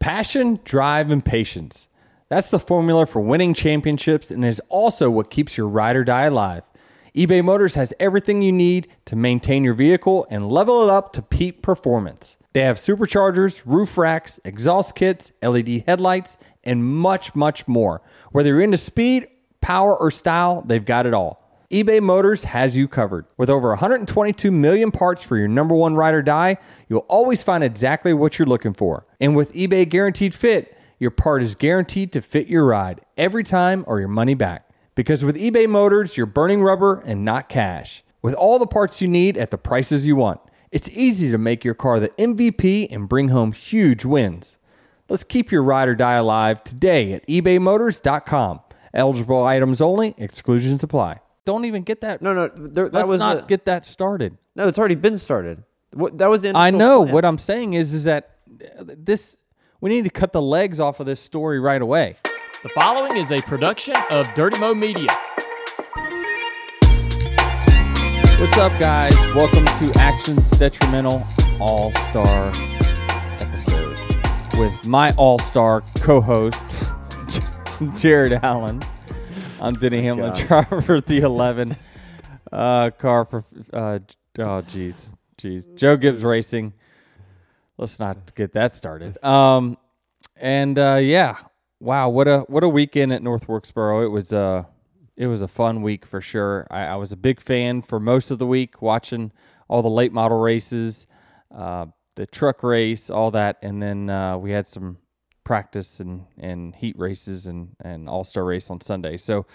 Passion, drive, and patience. That's the formula for winning championships and is also what keeps your ride or die alive. eBay Motors has everything you need to maintain your vehicle and level it up to peak performance. They have superchargers, roof racks, exhaust kits, LED headlights, and much, much more. Whether you're into speed, power, or style, they've got it all. eBay Motors has you covered. With over 122 million parts for your number one ride or die, you'll always find exactly what you're looking for. And with eBay Guaranteed Fit, your part is guaranteed to fit your ride every time or your money back. Because with eBay Motors, you're burning rubber and not cash. With all the parts you need at the prices you want, it's easy to make your car the MVP and bring home huge wins. Let's keep your ride or die alive today at ebaymotors.com. Eligible items only, exclusions apply. Don't even get that. No, no, there, that Let's was not a- get that started. no. It's already been started. What, that was the I know. plan. What I'm saying is, is that uh, this we need to cut the legs off of this story right away. The following is a production of Dirty Mo Media. What's up, guys? Welcome to Actions Detrimental All Star episode with my All Star co-host Jared Allen. I'm Denny Hamlin, driver the 11 uh, car for. Uh, oh, jeez, jeez. Joe Gibbs Racing. Let's not get that started. Um, and uh, yeah, wow, what a what a weekend at North Wilkesboro. It was uh it was a fun week for sure. I, I was a big fan for most of the week, watching all the late model races, uh, the truck race, all that, and then uh, we had some practice and, and heat races and and all star race on Sunday. So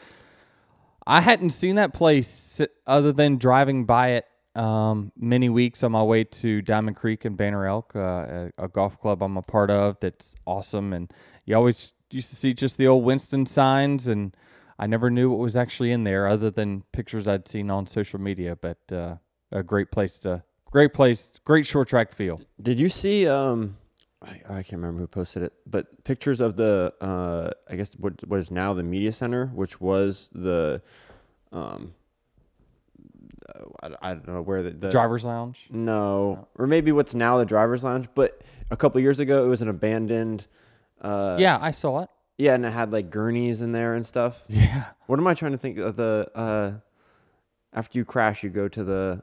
I hadn't seen that place other than driving by it um, many weeks on my way to Diamond Creek and Banner Elk, uh, a, a golf club I'm a part of that's awesome. And you always used to see just the old Winston signs, and I never knew what was actually in there other than pictures I'd seen on social media. But uh, a great place to, great place, great short track field. Did you see? Um, I, I can't remember who posted it, but pictures of the uh, I guess what what is now the media center, which was the, um, I, I don't know where the, the Driver's Lounge. No, or maybe what's now the driver's lounge, but a couple years ago it was an abandoned. Uh, yeah, I saw it. yeah, and it had like gurneys in there and stuff. Yeah. What am I trying to think of the? Uh, after you crash, you go to the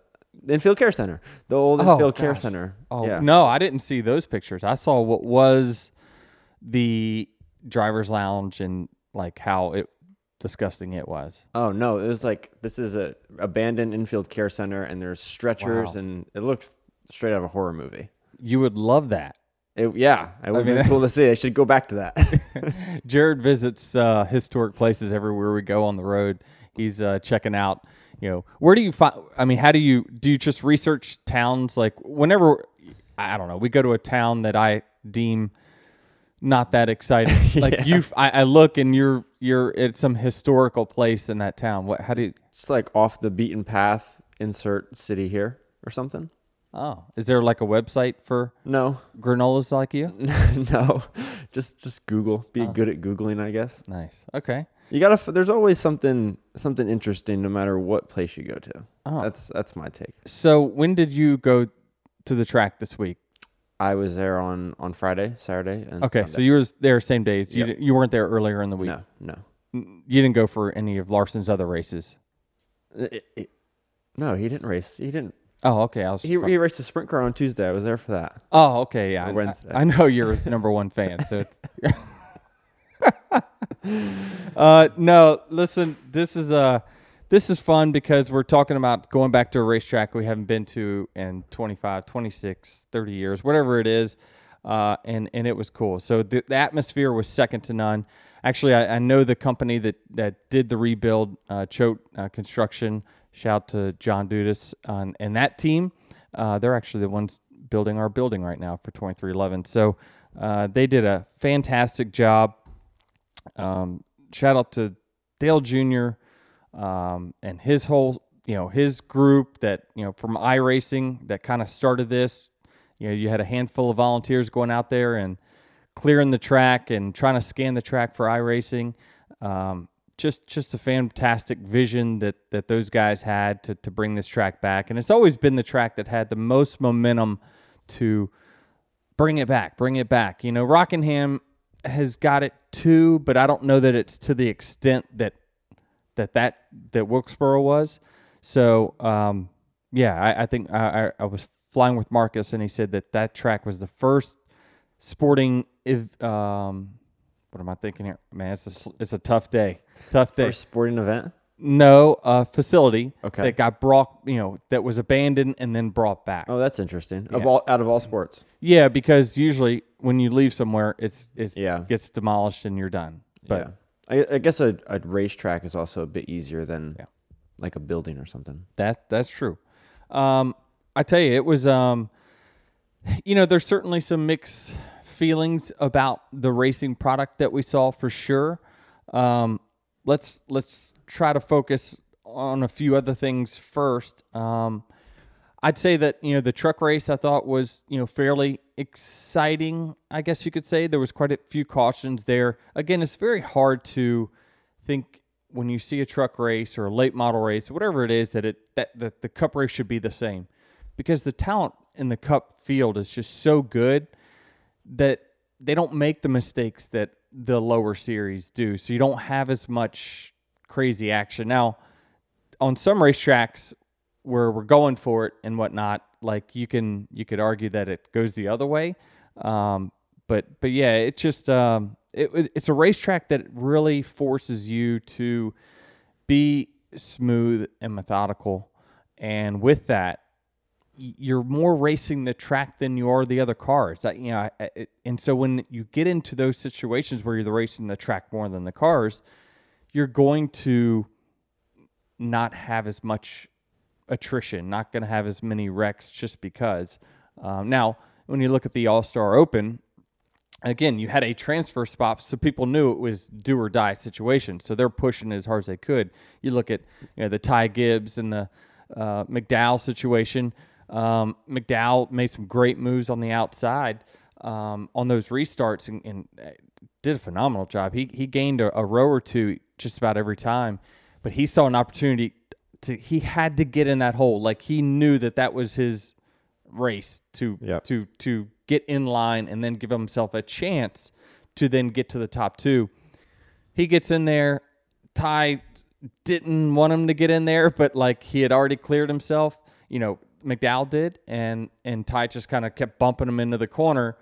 infield care center, the old Oh, infield care center. Oh yeah. no, I didn't see those pictures. I saw what was the driver's lounge and like how it disgusting it was. Oh no, it was like this is a abandoned infield care center, and there's stretchers, Wow. and it looks straight out of a horror movie. You would love that. It, yeah, it would mean- be cool to see. I should go back to that. Jared visits uh, historic places everywhere we go on the road. He's uh, checking out. You know, where do you find? I mean, how do you do? You just research towns like whenever I don't know. We go to a town that I deem not that exciting. Like you, I, I look and you're you're at some historical place in that town. What? How do you? It's like off the beaten path. Insert city here or something. Oh, is there like a website for No, granolas like you? no, just just Google. Be Oh. good at googling, I guess. Nice. Okay. You gotta. There's always something something interesting, no matter what place you go to. Oh. That's that's my take. So when did you go to the track this week? I was there on on Friday, Saturday, and Okay, so you were there same days. You Yep. you weren't there earlier in the week. no, no, You didn't go for any of Larson's other races. It- it- no. He didn't race. He didn't. Oh, okay. I was. He, he raced a sprint car on Tuesday. I was there for that. oh, okay. Yeah, I- Wednesday. I, I know you're his number one fan. So. Uh, no, listen. This is uh, this is fun because we're talking about going back to a racetrack we haven't been to in 25, 26, 30 years, whatever it is. Uh, and and it was cool. So the, the atmosphere was second to none. Actually, I, I know the company that that did the rebuild, uh, Choate uh, Construction. Shout to John Dudas on, and that team. Uh, they're actually the ones building our building right now for 2311. So uh, they did a fantastic job. Um, shout out to Dale Jr. Um, and his whole, you know, his group that, you know, from iRacing that kind of started this. You know, you had a handful of volunteers going out there and clearing the track and trying to scan the track for iRacing. Um, just just a fantastic vision that that those guys had to to bring this track back. And it's always been the track that had the most momentum to bring it back, bring it back. You know, Rockingham has got it too, but I don't know that it's to the extent that that that that Wilkesboro was. So um, yeah, I, I think I, I, I was flying with Marcus, and he said that that track was the first sporting. If um, what am I thinking here? Man, it's a it's a tough day. Tough day. First sporting event. No uh, facility Okay. that got brought, you know, that was abandoned and then brought back. Oh, that's interesting. Of all out of all sports. Yeah, because usually when you leave somewhere, it's it's Yeah. gets demolished and you're done. But yeah. I, I guess a, a racetrack is also a bit easier than Yeah. like a building or something. That that's true. Um, I tell you, it was. Um, you know, there's certainly some mixed feelings about the racing product that we saw for sure. Um, let's let's try to focus on a few other things first. Um, I'd say that you know the truck race I thought was you know fairly exciting. I guess you could say there was quite a few cautions there. Again, it's very hard to think when you see a truck race or a late model race, whatever it is, that it that, that the cup race should be the same, because the talent in the cup field is just so good that they don't make the mistakes that the lower series do. So you don't have as much crazy action. Now, on some racetracks where we're going for it and whatnot, like you can you could argue that it goes the other way. Um, but but yeah, it just um, it, it- it's a racetrack that really forces you to be smooth and methodical, and with that, you're more racing the track than you are the other cars. You know, I- I- and so when you get into those situations where you're racing the track more than the cars, you're going to not have as much attrition, not going to have as many wrecks just because. Um, now, when you look at the All Star Open, again, you had a transfer spot, so people knew it was do or die situation. So they're pushing as hard as they could. You look at you know the Ty Gibbs and the uh, McDowell situation. Um, McDowell made some great moves on the outside um, on those restarts and, and uh, did a phenomenal job. He he gained a, a row or two just about every time, but he saw an opportunity to. He had to get in that hole. Like he knew that that was his race to Yep. to to get in line and then give himself a chance to then get to the top two. He gets in there. Ty didn't want him to get in there, but like he had already cleared himself. You know, McDowell did, and and Ty just kind of kept bumping him into the corner.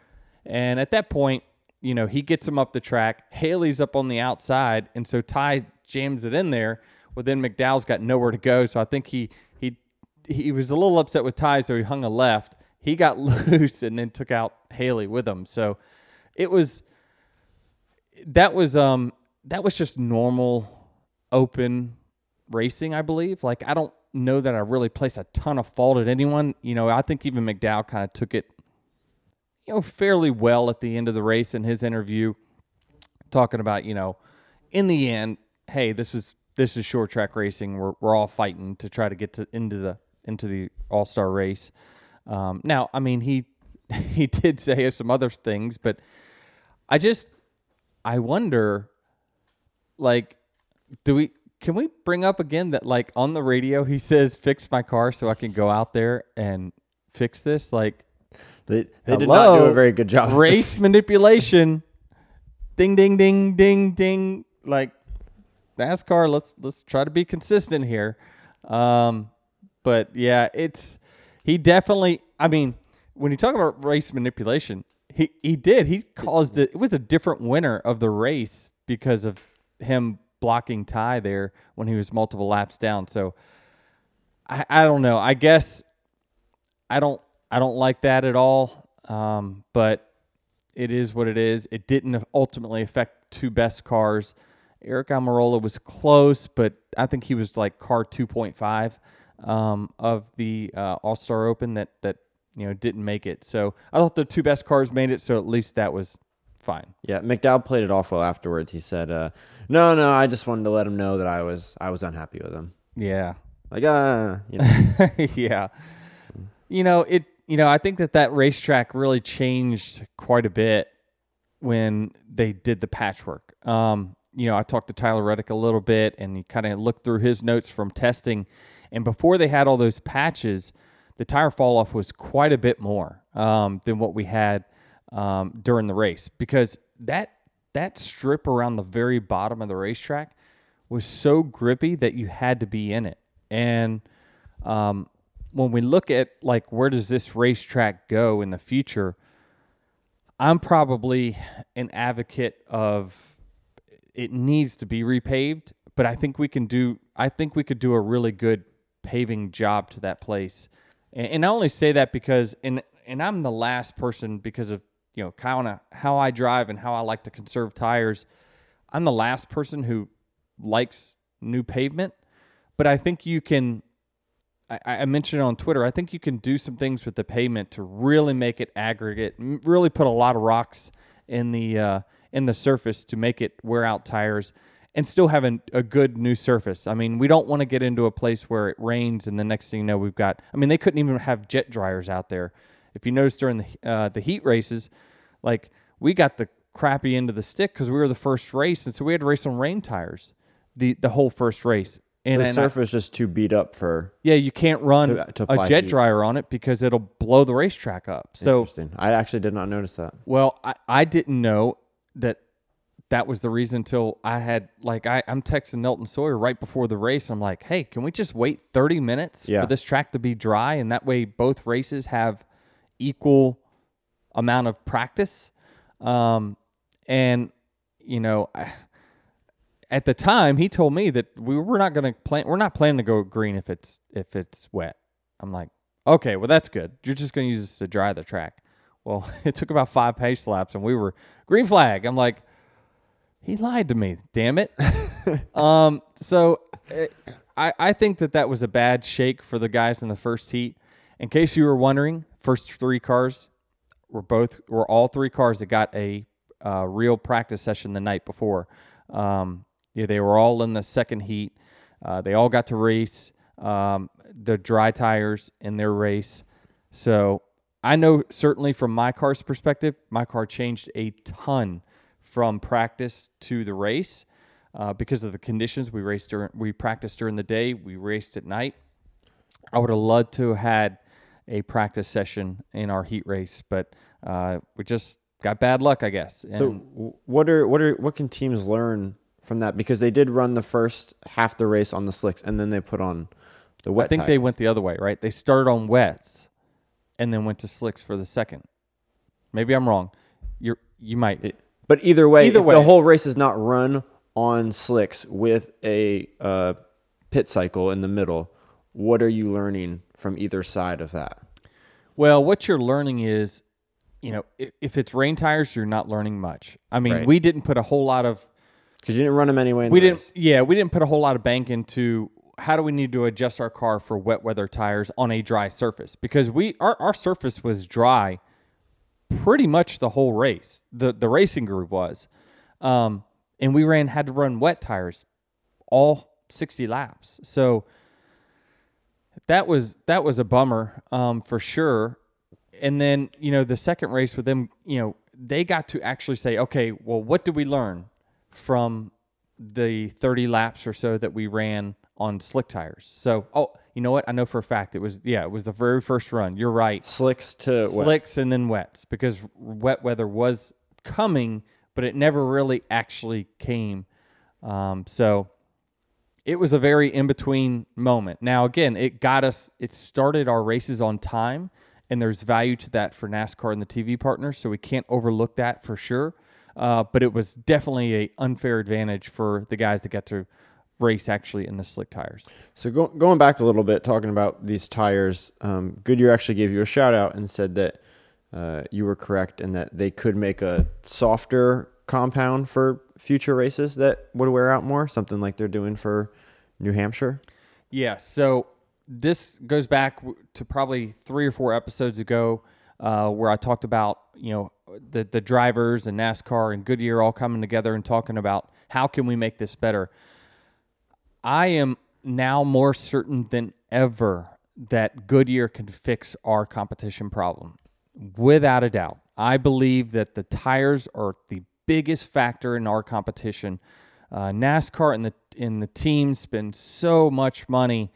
And at that point, you know, he gets him up the track. Haley's up on the outside, and so Ty jams it in there. Well, then McDowell's got nowhere to go, so I think he he he was a little upset with Ty, so he hung a left. He got loose and then took out Haley with him. So it was that was um that was just normal open racing, I believe. Like I don't know that I really place a ton of fault at anyone. You know, I think even McDowell kind of took it you know fairly well at the end of the race in his interview talking about, you know, in the end, hey, this is this is short track racing. We're we're all fighting to try to get to into the into the All Star race. Um, now, I mean, he he did say some other things, but I just I wonder, like, do we can we bring up again that like on the radio he says fix my car so I can go out there and fix this like They they did not do a very good job. race manipulation. Ding ding ding ding ding. Like NASCAR, let's let's try to be consistent here. Um, but yeah, it's he definitely. I mean, when you talk about race manipulation, he he did. He caused it. It was a different winner of the race because of him blocking Ty there when he was multiple laps down. So I, I don't know. I guess I don't I don't like that at all. Um, but it is what it is. It didn't ultimately affect two best cars. Aric Almirola was close, but I think he was like car 2.5 um, of the uh, All Star Open that that you know didn't make it. So I thought the two best cars made it. So at least that was fine. Yeah, McDowell played it off well afterwards. He said, uh, "No, no, I just wanted to let him know that I was I was unhappy with him." Yeah, Like, uh, you know, yeah. You know, it you know, I think that that racetrack really changed quite a bit when they did the patchwork. Um, you know, I talked to Tyler Reddick a little bit and he kind of looked through his notes from testing and before they had all those patches, the tire fall off was quite a bit more um, than what we had um, during the race because that that strip around the very bottom of the racetrack was so grippy that you had to be in it. And um, when we look at like where does this racetrack go in the future, I'm probably an advocate of it needs to be repaved, but I think we can do I think we could do a really good paving job to that place. And, and I only say that because and and I'm the last person because of you know kind of how I drive and how I like to conserve tires. I'm the last person who likes new pavement, but I think you can. I, mentioned it on Twitter. I think you can do some things with the pavement to really make it aggregate, really put a lot of rocks in the uh, in the surface to make it wear out tires and still have a, a good new surface. I mean, we don't want to get into a place where it rains and the next thing you know, we've got. I mean, they couldn't even have jet dryers out there. If you notice during the uh, the heat races, like we got the crappy end of the stick because we were the first race, and so we had to race on rain tires the the whole first race. And, the and I- surface just too beat up for. yeah, you can't run To- to a jet heat. dryer on it because it'll blow the racetrack up. So Interesting. I actually did not notice that. well, I, I didn't know that that was the reason until I had like I, I'm texting Elton Sawyer right before the race. I'm like, hey, can we just wait 30 minutes Yeah. for this track to be dry, and that way both races have equal amount of practice. Um, and you know, I, at the time he told me that we were not going to plan. We're not planning to go green if it's if it's wet. I'm like, okay, well that's good. You're just going to use this to dry the track. Well, it took about five pace laps, and we were green flag. I'm like, he lied to me. Damn it. um. So, eh, I I think that that was a bad shake for the guys in the first heat. In case you were wondering, first three cars were both were all three cars that got a uh, real practice session the night before. Um, yeah, they were all in the second heat. Uh, they all got to race um, the dry tires in their race. So I know certainly from my car's perspective, my car changed a ton from practice to the race uh, because of the conditions. We raced during, we practiced during the day, we raced at night. I would have loved to have had a practice session in our heat race, but uh, we just got bad luck, I guess. And So what are what are what can teams learn from that? Because they did run the first half the race on the slicks, and then they put on the wet. I think they went the other way, right? They started on wets and then went to slicks for the second. Maybe I'm wrong. You're you might. But either way, Either way. the whole race is not run on slicks with a uh, pit cycle in the middle, what are you learning from either side of that? Well, what you're learning is, you know, if, if it's rain tires, you're not learning much. I mean, Right. we didn't put a whole lot of Because you didn't run them anyway. In we the didn't race. yeah we didn't put a whole lot of bank into how do we need to adjust our car for wet weather tires on a dry surface? Because we our, our surface was dry pretty much the whole race the the racing groove was. Um, and we ran had to run wet tires all 60 laps. So that was that was a bummer um, for sure. And then you know the second race with them you know they got to actually say okay well what did we learn from the 30 laps or so that we ran on slick tires so oh you know what i know for a fact it was yeah it was the very first run you're right slicks to wet. slicks and then wets because wet weather was coming but it never really actually came um, so it was a very in between moment. Now, again, it got us, it started our races on time, and there's value to that for NASCAR and the TV partners, so we can't overlook that for sure. Uh, but it was definitely a unfair advantage for the guys that got to race actually in the slick tires. So go, going back a little bit, talking about these tires, um, Goodyear actually gave you a shout out and said that uh, you were correct and that they could make a softer compound for future races that would wear out more, something like they're doing for New Hampshire. Yeah. So this goes back to probably three or four episodes ago, uh, where I talked about you know the the drivers and NASCAR and Goodyear all coming together and talking about how can we make this better. I am now more certain than ever that Goodyear can fix our competition problem. Without a doubt. I believe that the tires are the biggest factor in our competition. Uh, NASCAR and the and the teams spend so much money.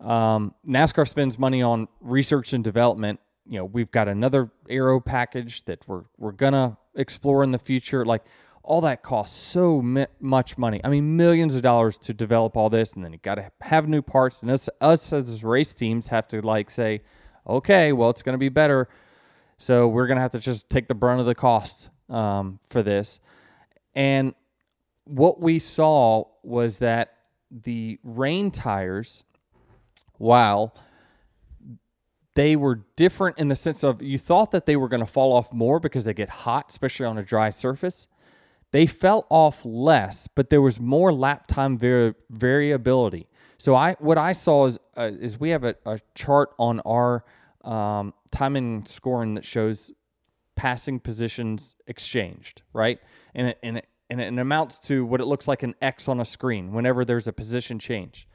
Um, NASCAR spends money on research and development you know we've got another aero package that we're we're gonna explore in the future. Like all that costs so much money. I mean, millions of dollars to develop all this, and then you got to have new parts. And us, us as race teams have to like say, okay, well, it's going to be better, so we're going to have to just take the brunt of the cost um, for this. And what we saw was that the rain tires, while they were different in the sense of you thought that they were going to fall off more because they get hot, especially on a dry surface. They fell off less, but there was more lap time vari- variability. So I what I saw is uh, is we have a, a chart on our um, timing scoring that shows passing positions exchanged, right? And it, and it, and it amounts to what it looks like an X on a screen whenever there's a position change.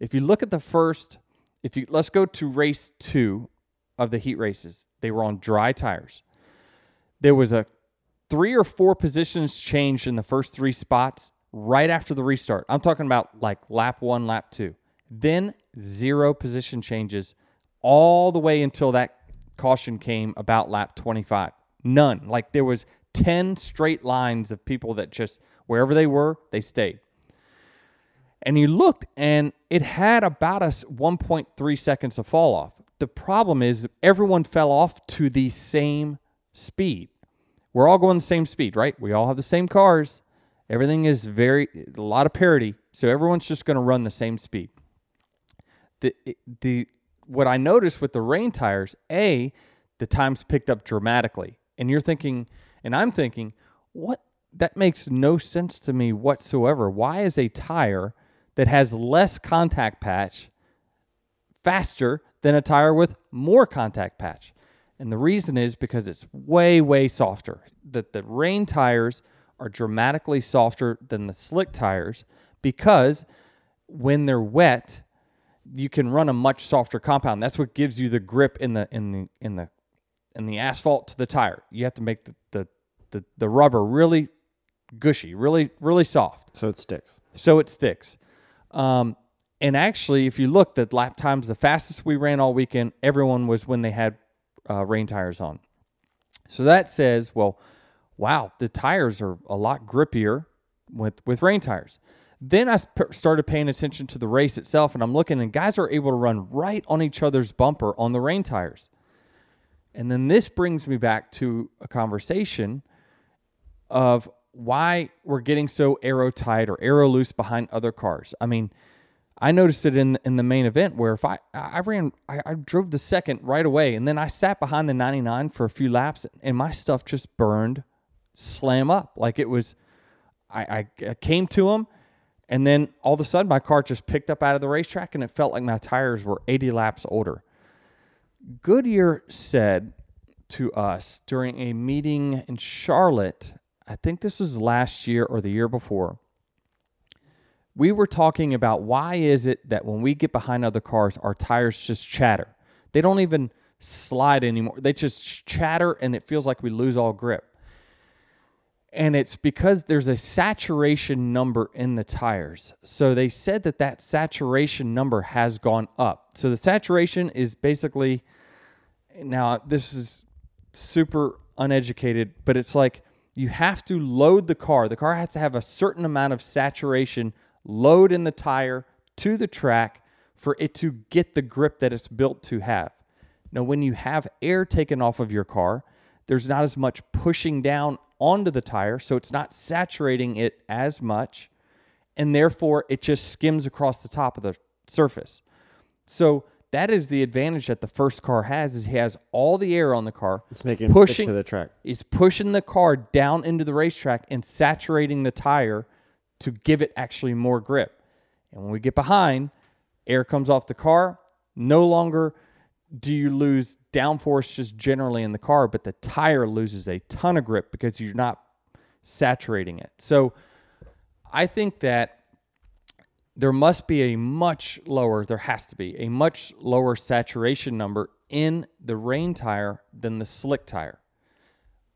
If you look at the first, if you let's go to race two of the heat races, they were on dry tires. There was a three or four positions changed in the first three spots right after the restart. I'm talking about like lap one, lap two. Then zero position changes all the way until that caution came about lap 25. None. Like there was 10 straight lines of people that just wherever they were, they stayed. And you looked and it had about a 1.3 seconds of fall off. The problem is everyone fell off to the same speed. We're all going the same speed, right? We all have the same cars. Everything is very a lot of parity, so everyone's just going to run the same speed. The the what I noticed with the rain tires, a the times picked up dramatically, and you're thinking, and I'm thinking, what? That makes no sense to me whatsoever. Why is a tire that has less contact patch faster than a tire with more contact patch? And the reason is because it's way, way softer. That the rain tires are dramatically softer than the slick tires because when they're wet, you can run a much softer compound. That's what gives you the grip in the in the in the in the asphalt to the tire. You have to make the the, the, the rubber really gushy, really really soft, So it sticks. so it sticks. Um, and actually, if you look, the lap times, the fastest we ran all weekend, everyone was when they had uh, rain tires on. So that says, well, wow, the tires are a lot grippier with with rain tires. Then I sp- started paying attention to the race itself, and I'm looking, and guys are able to run right on each other's bumper on the rain tires. And then this brings me back to a conversation of why we're getting so aero tight or aero loose behind other cars. I mean, I noticed it in in the main event where if I I ran I, I drove the second right away and then I sat behind the 99 for a few laps and my stuff just burned slam up like it was I, I, I came to him and then all of a sudden my car just picked up out of the racetrack and it felt like my tires were 80 laps older. Goodyear said to us during a meeting in Charlotte, I think this was last year or the year before. We were talking about why is it that when we get behind other cars, our tires just chatter. They don't even slide anymore. They just chatter and it feels like we lose all grip. And it's because there's a saturation number in the tires. So they said that that saturation number has gone up. So the saturation is basically now this is super uneducated, but it's like you have to load the car. The car has to have a certain amount of saturation load in the tire to the track for it to get the grip that it's built to have. Now, when you have air taken off of your car, there's not as much pushing down onto the tire, so it's not saturating it as much, and therefore it just skims across the top of the surface. So that is the advantage that the first car has is he has all the air on the car. It's making it pushing stick to the track. It's pushing the car down into the racetrack and saturating the tire to give it actually more grip. And when we get behind, air comes off the car. No longer do you lose downforce just generally in the car, but the tire loses a ton of grip because you're not saturating it. So I think that there must be a much lower, there has to be a much lower saturation number in the rain tire than the slick tire.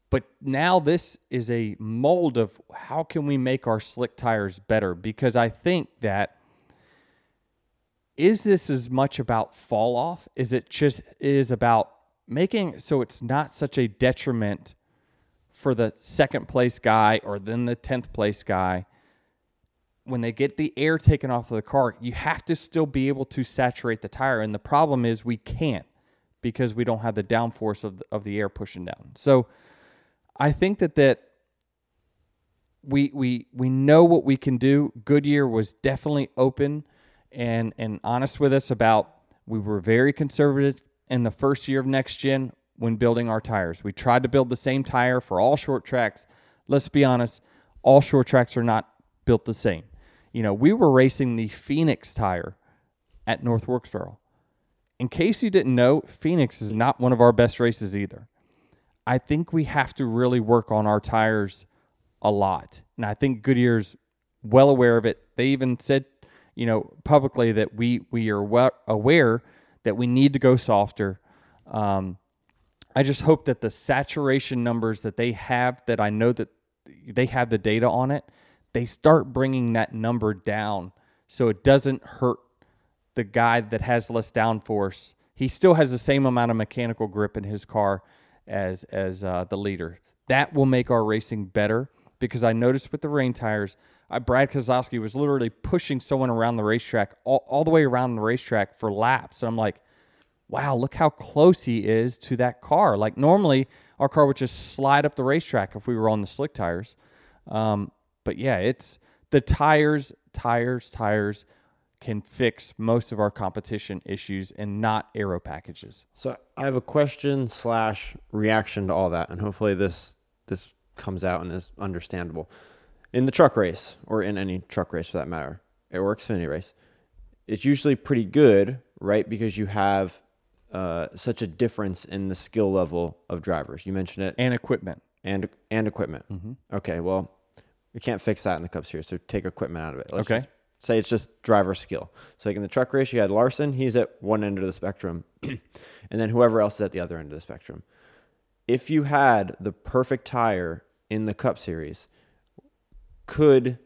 But now this is a mold of how can we make our slick tires better? Because I think that is this as much about fall off? Is it just is about making so it's not such a detriment for the second place guy or then the 10th place guy when they get the air taken off of the car you have to still be able to saturate the tire and the problem is we can't because we don't have the downforce of of the air pushing down so i think that that we we we know what we can do goodyear was definitely open and and honest with us about we were very conservative in the first year of next gen when building our tires. We tried to build the same tire for all short tracks. Let's be honest, all short tracks are not built the same. You know, we were racing the Phoenix tire at North Wilkesboro. In case you didn't know, Phoenix is not one of our best races either. I think we have to really work on our tires a lot. And I think Goodyear's well aware of it. They even said, you know, publicly that we we are well aware that we need to go softer. Um, I just hope that the saturation numbers that they have, that I know that they have the data on it, they start bringing that number down so it doesn't hurt the guy that has less downforce. He still has the same amount of mechanical grip in his car as as uh, the leader. That will make our racing better because I noticed with the rain tires, uh, Brad Keselowski was literally pushing someone around the racetrack, all, all the way around the racetrack for laps. And I'm like, wow, look how close he is to that car. Like normally, our car would just slide up the racetrack if we were on the slick tires. Um, but yeah, it's the tires, tires, tires can fix most of our competition issues and not aero packages. So I have a question slash reaction to all that, and hopefully this this comes out and is understandable. In the truck race, or in any truck race for that matter, it works or Xfinity race, it's usually pretty good, right? Because you have uh, such a difference in the skill level of drivers. You mentioned it, And equipment. and and equipment. Mm-hmm. Okay, well, we can't fix that in the Cup Series, so take equipment out of it. Let's Okay. just say it's just driver skill. So like in the truck race, you had Larson, he's at one end of the spectrum, and then whoever else is at the other end of the spectrum. If you had the perfect tire in the Cup Series, could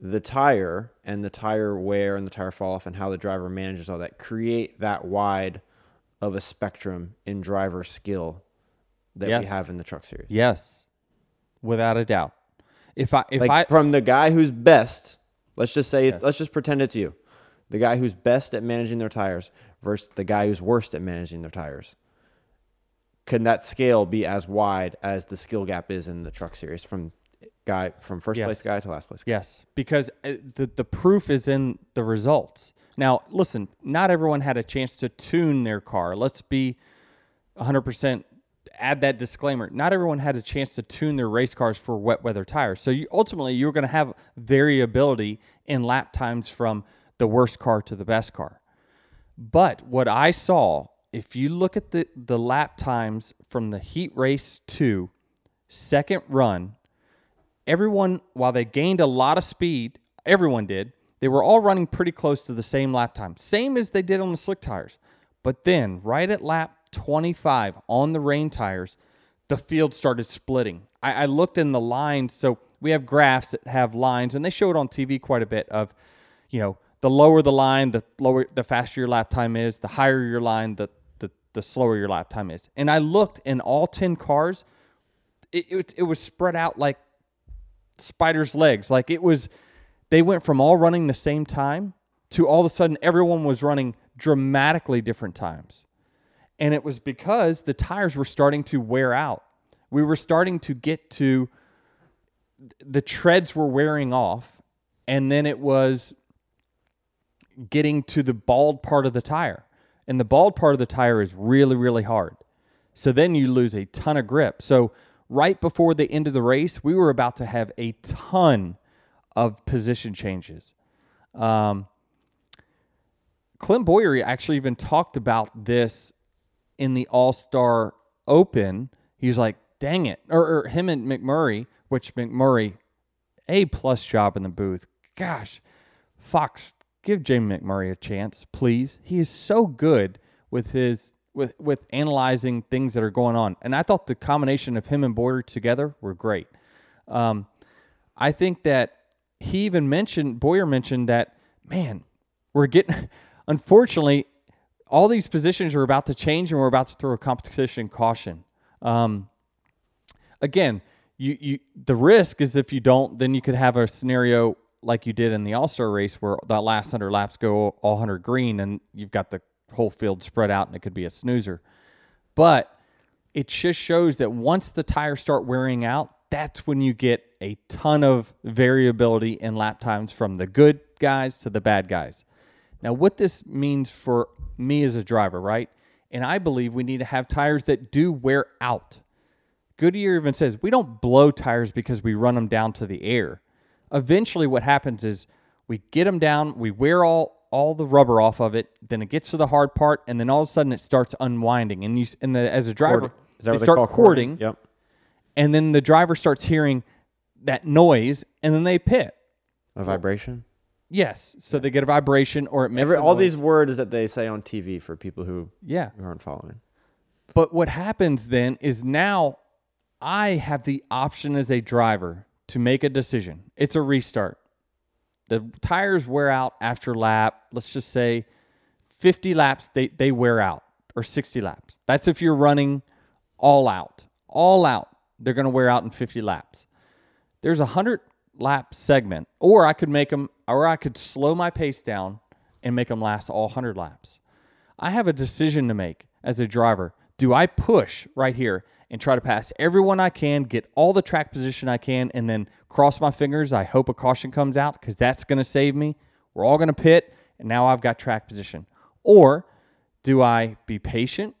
the tire and the tire wear and the tire fall off and how the driver manages all that create that wide of a spectrum in driver skill that we have in the truck series? Yes, without a doubt. If I if like I from the guy who's best, let's just say, Yes. let's just pretend it's you, the guy who's best at managing their tires versus the guy who's worst at managing their tires. Can that scale be as wide as the skill gap is in the truck series from guy from first Yes. place guy to last place? Guy? Yes, because uh, the the proof is in the results. Now, listen, not everyone had a chance to tune their car. Let's be 100% add that disclaimer. Not everyone had a chance to tune their race cars for wet weather tires. So you, ultimately, you're going to have variability in lap times from the worst car to the best car. But what I saw, if you look at the, the lap times from the heat race to second run, everyone, while they gained a lot of speed, everyone did, they were all running pretty close to the same lap time, same as they did on the slick tires. But then, right at lap 25 on the rain tires, the field started splitting. I, I looked in the lines, so we have graphs that have lines, and they show it on TV quite a bit of, you know, the lower the line, the lower, the faster your lap time is. The higher your line, the the, the slower your lap time is. And I looked in all 10 cars, it, it, it was spread out like spider's legs. Like it was, they went from all running the same time to all of a sudden everyone was running dramatically different times. And it was because the tires were starting to wear out. We were starting to get to the treads were wearing off, and then it was getting to the bald part of the tire. And the bald part of the tire is really, really hard. So then you lose a ton of grip. So right before the end of the race, we were about to have a ton of position changes. Um, Clint Bowyer actually even talked about this in the All Star Open. he's like, "Dang it!" Or, or him and McMurray, which McMurray, a plus job in the booth. Gosh, Fox, give Jamie McMurray a chance, please. He is so good with his with with analyzing things that are going on, and I thought the combination of him and Bowyer together were great. Um, I think that he even mentioned Bowyer mentioned that man, we're getting unfortunately all these positions are about to change, and we're about to throw a competition caution. Um, again, you you the risk is if you don't, then you could have a scenario like you did in the All Star race where the last hundred laps go all hundred green, and you've got the whole field spread out, and it could be a snoozer. But it just shows that once the tires start wearing out, that's when you get a ton of variability in lap times from the good guys to the bad guys. Now, what this means for me as a driver, right? And I believe we need to have tires that do wear out. Goodyear even says we don't blow tires because we run them down to the air. Eventually, what happens is we get them down, we wear all all the rubber off of it, then it gets to the hard part, and then all of a sudden it starts unwinding. And you and the as a driver, Is that they start cording, Yep. and then the driver starts hearing that noise, and then they pit. A vibration. Yes, so they get a vibration or it makes Every, a all noise. these words that they say on TV for people who, Yeah, who aren't following. But what happens then is now I have the option as a driver to make a decision. It's a restart. The tires wear out after lap, let's just say 50 laps, they, they wear out, or 60 laps. That's if you're running all out. All out, they're going to wear out in 50 laps. There's a 100 lap segment, or I could make them, or I could slow my pace down and make them last all 100 laps. I have a decision to make as a driver. Do I push right here and try to pass everyone I can, get all the track position I can, and then cross my fingers? I hope a caution comes out because that's going to save me. We're all going to pit, and now I've got track position. Or do I be patient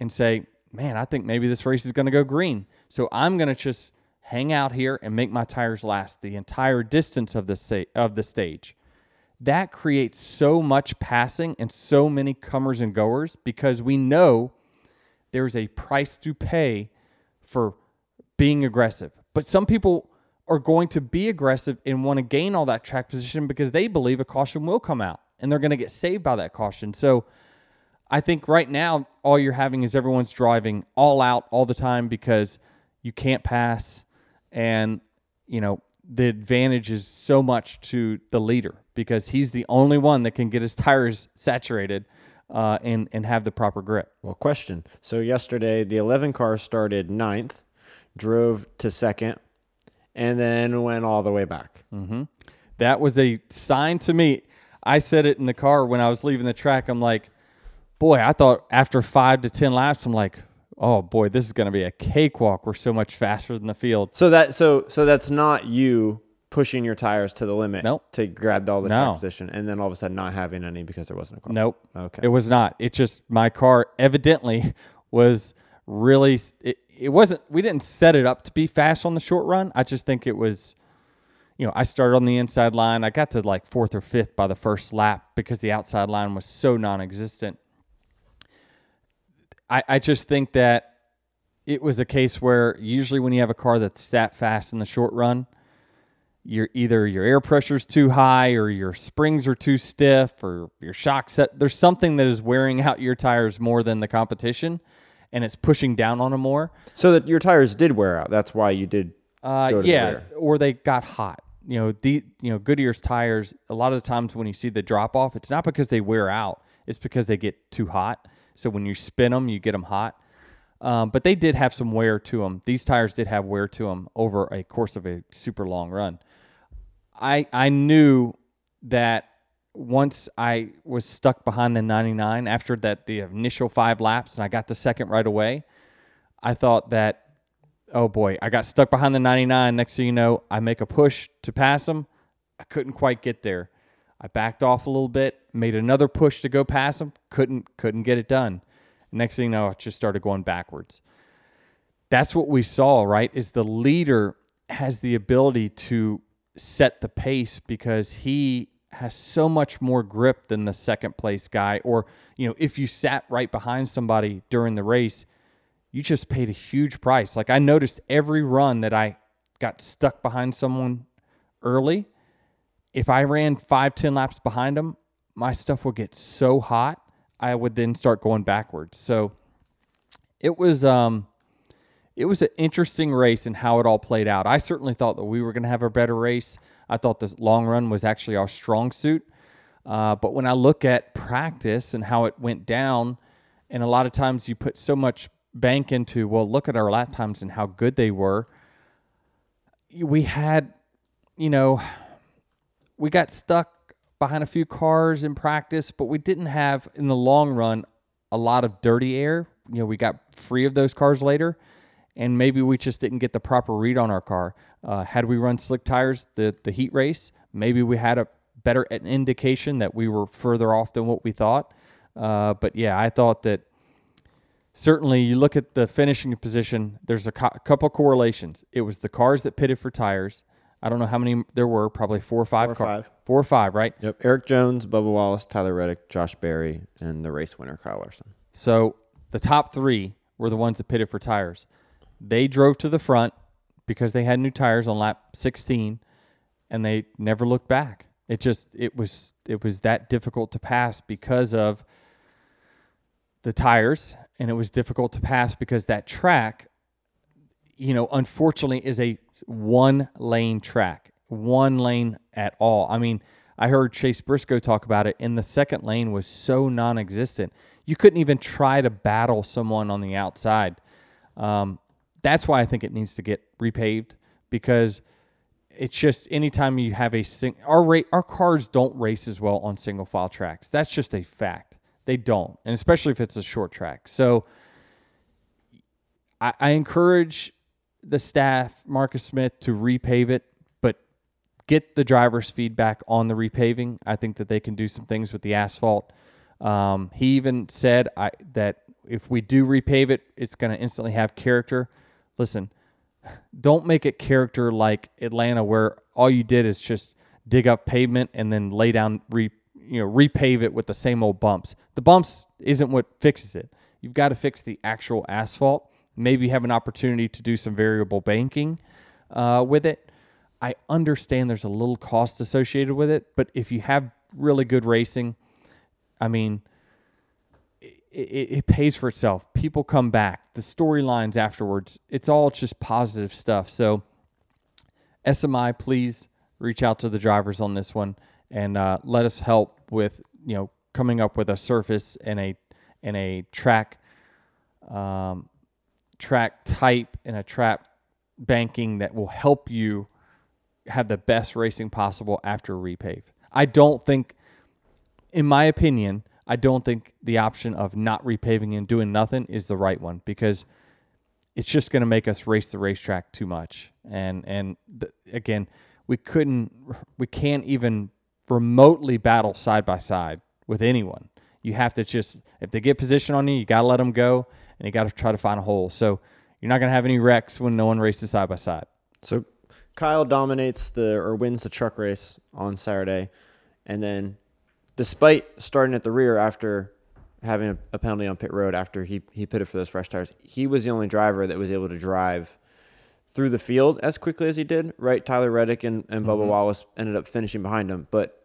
and say, man, I think maybe this race is going to go green. So I'm going to just hang out here and make my tires last the entire distance of the sta- of the stage. That creates so much passing and so many comers and goers because we know there's a price to pay for being aggressive. But some people are going to be aggressive and want to gain all that track position because they believe a caution will come out and they're going to get saved by that caution. So I think right now all you're having is everyone's driving all out all the time because you can't pass and you know the advantage is so much to the leader because he's the only one that can get his tires saturated uh, and and have the proper grip. Well, question. So yesterday, the 11 car started ninth, drove to second, and then went all the way back. That was a sign to me. I said it in the car when I was leaving the track. I'm like, boy, I thought after five to ten laps, I'm like, oh boy, this is going to be a cakewalk. We're so much faster than the field. So that so so that's not you pushing your tires to the limit Nope. to grab all the No. track position and then all of a sudden not having any because there wasn't a car. Nope. Okay. It was not. It just my car evidently was really it, it wasn't we didn't set it up to be fast on the short run. I just think it was you know, I started on the inside line. I got to like fourth or fifth by the first lap because the outside line was so non existent. I, I just think that it was a case where usually when you have a car that's that fast in the short run, you're either your air pressure's too high or your springs are too stiff or your shock set. There's something that is wearing out your tires more than the competition and it's pushing down on them more. So that your tires did wear out. That's why you did uh, the yeah rear. or they got hot. You know the you know goodyear's tires a lot of the times when you see the drop off it's not because they wear out. It's because they get too hot so when you spin them you get them hot um, but they did have some wear to them these tires did have wear to them over a course of a super long run I I knew that once I was stuck behind the 99 after that the initial five laps and I got the second right away, I thought that oh boy, I got stuck behind the 99. Next thing you know, I make a push to pass them. I couldn't quite get there. I backed off a little bit, made another push to go past them, couldn't couldn't get it done. Next thing you know, I just started going backwards that's what we saw, right? Is the leader has the ability to set the pace because he has so much more grip than the second place guy. Or, you know, if you sat right behind somebody during the race, you just paid a huge price. Like I noticed every run that I got stuck behind someone early, if I ran five, ten laps behind them, my stuff would get so hot, I would then start going backwards. So it was um it was an interesting race and how it all played out. I certainly thought that we were going to have a better race. I thought the long run was actually our strong suit. Uh, but when I look at practice and how it went down, and a lot of times you put so much bank into, well, look at our lap times and how good they were. We had, you know, we got stuck behind a few cars in practice, but we didn't have, in the long run, a lot of dirty air. You know, we got free of those cars later, and maybe we just didn't get the proper read on our car. Uh, had we run slick tires the the heat race, maybe we had a better indication that we were further off than what we thought. Uh, but yeah, I thought that certainly you look at the finishing position. There's a co- couple correlations. It was the cars that pitted for tires. I don't know how many there were, probably four or five. Four or car- five. Four or five, right? Yep. Erik Jones, Bubba Wallace, Tyler Reddick, Josh Berry, and the race winner Kyle Larson. So the top three were the ones that pitted for tires. They drove to the front because they had new tires on lap 16, and they never looked back. It just it was it was that difficult to pass because of the tires, and it was difficult to pass because that track, you know, unfortunately, is a one lane track, one lane at all. I mean. I heard Chase Briscoe talk about it, and the second lane was so non existent. You couldn't even try to battle someone on the outside. Um, that's why I think it needs to get repaved because it's just anytime you have a sing- our rate our cars don't race as well on single file tracks. That's just a fact. They don't, and especially if it's a short track. So I, I encourage the staff, Marcus Smith, to repave it, but get the driver's feedback on the repaving. I think that they can do some things with the asphalt. Um, he even said I, that if we do repave it, it's going to instantly have character. Listen, don't make it character like Atlanta, where all you did is just dig up pavement and then lay down, re, you know, repave it with the same old bumps. The bumps isn't what fixes it. You've got to fix the actual asphalt. Maybe have an opportunity to do some variable banking uh, with it. I understand there's a little cost associated with it, but if you have really good racing, I mean, it, it, it pays for itself. People come back. The storylines afterwards, it's all just positive stuff. So, SMI, please reach out to the drivers on this one and uh, let us help with you know coming up with a surface and a and a track um, track type and a track banking that will help you have the best racing possible after repave. I don't think, in my opinion, I don't think the option of not repaving and doing nothing is the right one because it's just going to make us race the racetrack too much. And and th- again, we couldn't, we can't even remotely battle side by side with anyone. You have to just if they get position on you, you got to let them go, and you got to try to find a hole. So you're not going to have any wrecks when no one races side by side. So Kyle dominates the or wins the truck race on Saturday, and then despite starting at the rear after having a, a penalty on pit road after he he pitted for those fresh tires, he was the only driver that was able to drive through the field as quickly as he did. Right, Tyler Reddick and, and Bubba mm-hmm. Wallace ended up finishing behind him, but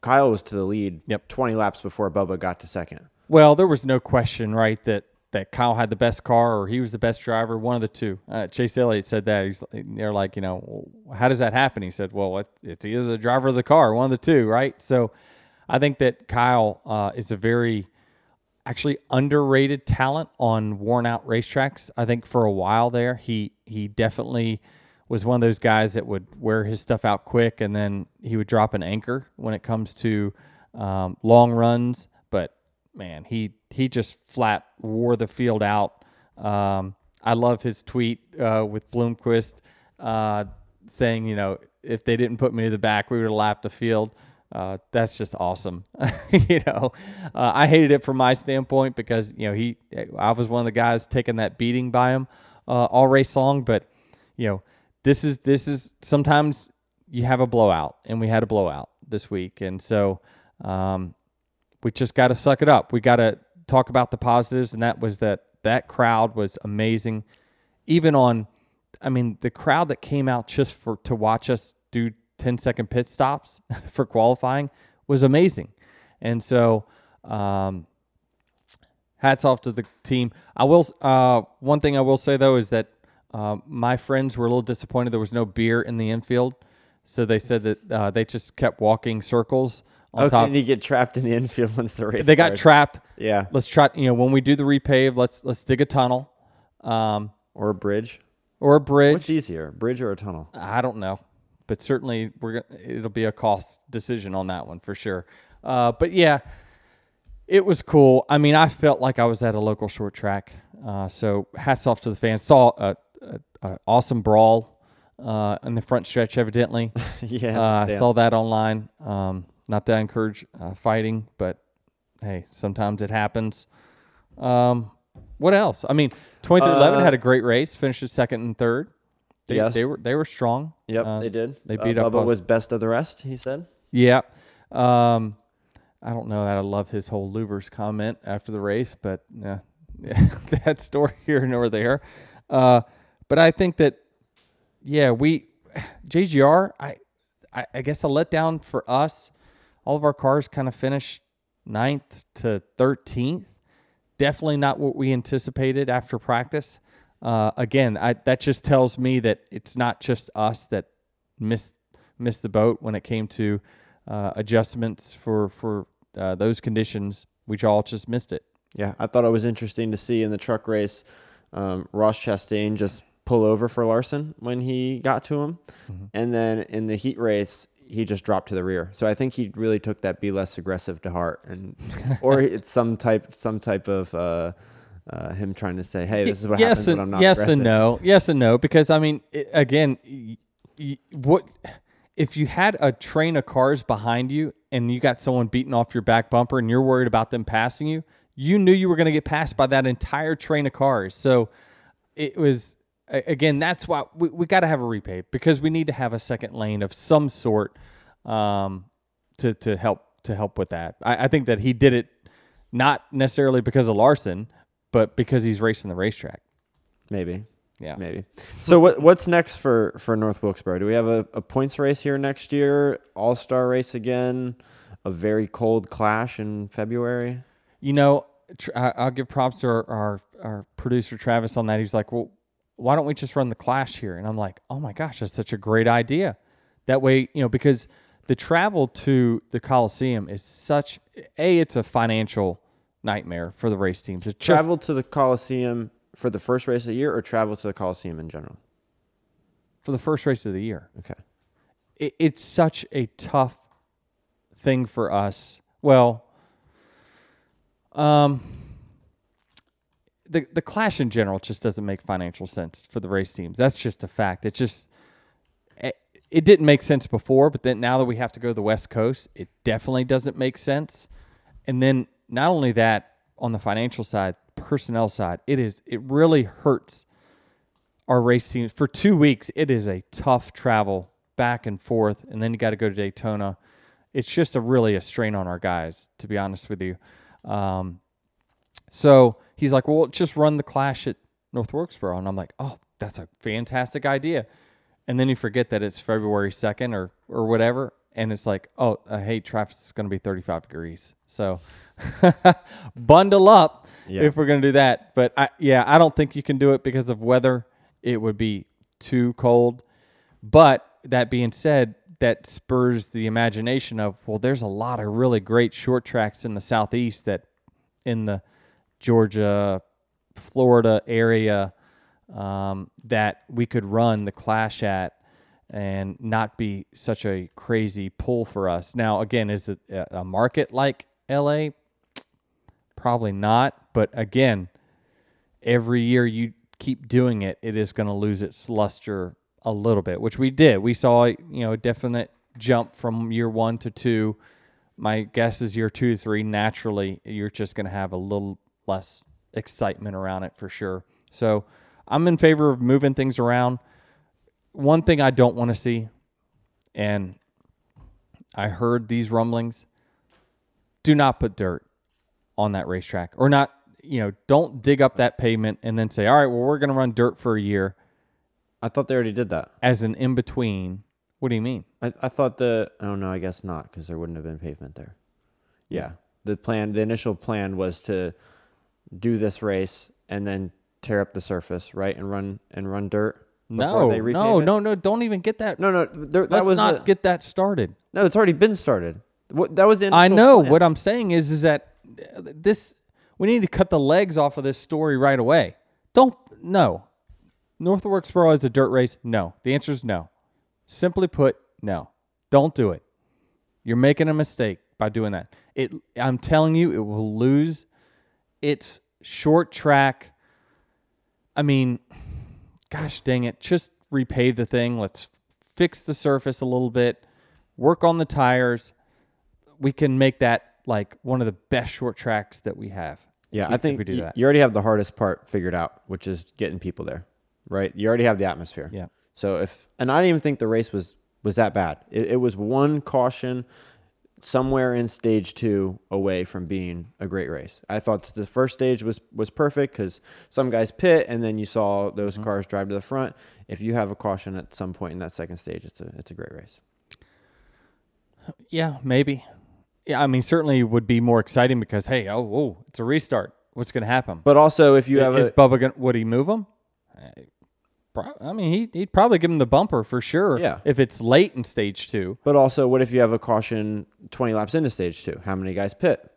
Kyle was to the lead. Yep. twenty laps before Bubba got to second. Well, there was no question, right, that that Kyle had the best car or he was the best driver, one of the two. Uh, Chase Elliott said that. He's they're like, you know, how does that happen? He said, well, it, it's either the driver or the car, one of the two, right? So, I think that Kyle uh, is a very actually underrated talent on worn out racetracks. I think for a while there, he he definitely was one of those guys that would wear his stuff out quick and then he would drop an anchor when it comes to um, long runs. Man, he he just flat wore the field out. Um, I love his tweet uh, with Bloomquist uh, saying, you know, if they didn't put me to the back, we would have lapped the field. Uh, that's just awesome. you know, uh, I hated it from my standpoint because you know he, I was one of the guys taking that beating by him uh, all race long. But you know, this is this is sometimes you have a blowout, and we had a blowout this week, and so um, we just got to suck it up. We got to talk about the positives, and that was that that crowd was amazing. Even on, I mean, the crowd that came out just for to watch us do 10 second pit stops for qualifying was amazing. And so, um, hats off to the team. I will. Uh, one thing I will say though is that uh, my friends were a little disappointed there was no beer in the infield. So they said that uh, they just kept walking circles on Okay, top. and you get trapped in the infield once the race. They got starts. trapped. Yeah, Let's try. You know, when we do the repave, let's let's dig a tunnel, um, or a bridge. or a bridge. What's easier, bridge or a tunnel? I don't know, but certainly we're gonna, it'll be a cost decision on that one for sure. Uh, but yeah, it was cool. I mean, I felt like I was at a local short track. Uh, so hats off to the fans. Saw a, a, a awesome brawl uh, in the front stretch, evidently. yeah, Uh, I saw that online. Um, not that I encourage uh, fighting, but hey, sometimes it happens. Um, what else? I mean, 23XI Uh, had a great race, finished second and third. They, Yes. they were they were strong. Yep, Uh, they did. they Uh, beat up Bubba us. was best of the rest. He said. Yeah. Um, I don't know that I love his whole Luvers comment after the race, but yeah, yeah that story here nor there. Uh, but I think that, yeah, we, JGR, I, I, I guess a letdown for us. All of our cars kind of finished ninth to 13th. Definitely not what we anticipated after practice. Uh, again, I, that just tells me that it's not just us that missed missed the boat when it came to uh, adjustments for for uh, those conditions. We all just missed it. Yeah, I thought it was interesting to see in the truck race, um, Ross Chastain just pull over for Larson when he got to him, Mm-hmm. and then in the heat race he just dropped to the rear. So I think he really took that "be less aggressive" to heart, and or it's some type some type of uh, uh, him trying to say, "Hey, this is what yes happens and when I'm not yes aggressive." and no, yes and no. Because I mean, i again, y- y- what if you had a train of cars behind you and you got someone beating off your back bumper and you're worried about them passing you? You knew you were going to get passed by that entire train of cars. So it was again. That's why we, we got to have a repave because we need to have a second lane of some sort um, to to help to help with that. I, I think that he did it not necessarily because of Larson, but because he's racing the racetrack. Maybe, Yeah. maybe. So what what's next for for North Wilkesboro? Do we have a, a points race here next year? All star race again? A very cold clash in February. You know, I'll give props to our, our our producer Travis on that. He's like, well, why don't we just run the clash here? And I'm like, oh my gosh, that's such a great idea. That way, you know, because the travel to the Coliseum is such a it's a financial nightmare for the race teams. It's just- travel to the Coliseum for the first race of the year or travel to the Coliseum in general? for the first race of the year. Okay. it, it's such a tough thing for us. Well, um, the the clash in general just doesn't make financial sense for the race teams. That's just a fact. It just it, it didn't make sense before, but then now that we have to go to the West Coast, it definitely doesn't make sense. And then not only that, on the financial side, personnel side, it is it really hurts our race teams for two weeks. It is a tough travel back and forth, and then you got to go to Daytona. It's just a really a strain on our guys, to be honest with you. Um, so he's like, "Well, just run the clash at North Wilkesboro," and I'm like, "Oh, that's a fantastic idea." And then you forget that it's February second or or whatever, and it's like, "Oh, uh, hey, traffic's going to be 35 degrees." So bundle up Yeah. if we're going to do that. But I, yeah, I don't think you can do it because of weather. It would be too cold. But that being said, that spurs the imagination of well, there's a lot of really great short tracks in the southeast that in the Georgia, Florida area um, that we could run the clash at and not be such a crazy pull for us. Now, again, is it a market like LA? Probably not. But again, every year you keep doing it, it is going to lose its luster a little bit, which we did. We saw, you know, a definite jump from year one to two. My guess is year two to three, naturally, you're just going to have a little less excitement around it for sure. So I'm in favor of moving things around. One thing I don't want to see, and I heard these rumblings do not put dirt on that racetrack or not you know don't dig up that pavement and then say all right well we're going to run dirt for a year I thought they already did that. as an in between what do you mean I, I thought the oh no, I guess not because there wouldn't have been pavement there. Yeah, the plan, the initial plan was to do this race and then tear up the surface, right, and run and run dirt. no they no it? no no don't even get that no, no. There, that let's was not a- get that started no. It's already been started. What, that was the I know. plan. What I'm saying is, is that uh, this we need to cut the legs off of this story right away. Don't no. North Wilkesboro is a dirt race. No. The answer is no. Simply put, no. Don't do it. You're making a mistake by doing that. It. I'm telling you, it will lose its short track. I mean, gosh dang it! Just repave the thing. Let's fix the surface a little bit. Work on the tires we can make that like one of the best short tracks that we have. Yeah, I think we do y- that. you already have the hardest part figured out, which is getting people there, right? You already have the atmosphere. Yeah. So if and I didn't even think the race was was that bad. It, it was one caution somewhere in stage two away from being a great race. I thought the first stage was was perfect because some guys pit and then you saw those Mm-hmm. cars drive to the front. If you have a caution at some point in that second stage, it's a it's a great race. Yeah, maybe. Yeah, I mean, certainly would be more exciting because hey, oh, whoa, it's a restart. What's going to happen? But also, if you have is a Bubba going? Would he move him? Pro- I mean, he he'd probably give him the bumper for sure. Yeah. If it's late in stage two. But also, what if you have a caution 20 laps into stage two? How many guys pit?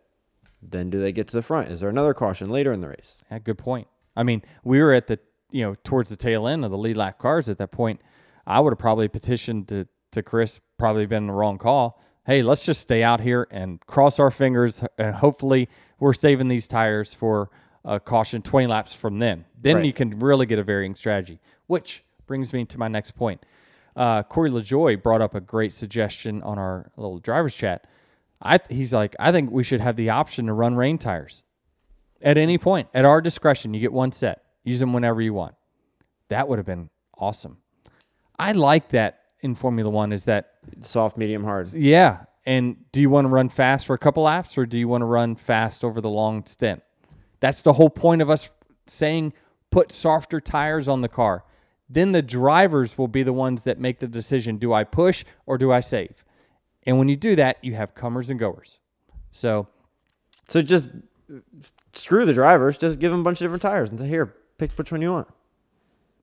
Then do they get to the front? Is there another caution later in the race? Yeah, good point. I mean, we were at the you know towards the tail end of the lead lap cars at that point. I would have probably petitioned to to Chris. Probably been the wrong call. Hey, let's just stay out here and cross our fingers, and hopefully we're saving these tires for a caution 20 laps from then. Then Right. you can really get a varying strategy. Which brings me to my next point. Uh, Corey LaJoie brought up a great suggestion on our little drivers chat. I th- he's like, I think we should have the option to run rain tires at any point at our discretion. You get one set, use them whenever you want. That would have been awesome. I like that in Formula One. Is that Soft, medium, hard. yeah? And do you want to run fast for a couple laps, or do you want to run fast over the long stint? That's the whole point of us saying put softer tires on the car. Then the drivers will be the ones that make the decision: do I push or do I save? And when you do that, you have comers and goers. So So just screw the drivers. Just give them a bunch of different tires and say, here, pick which one you want.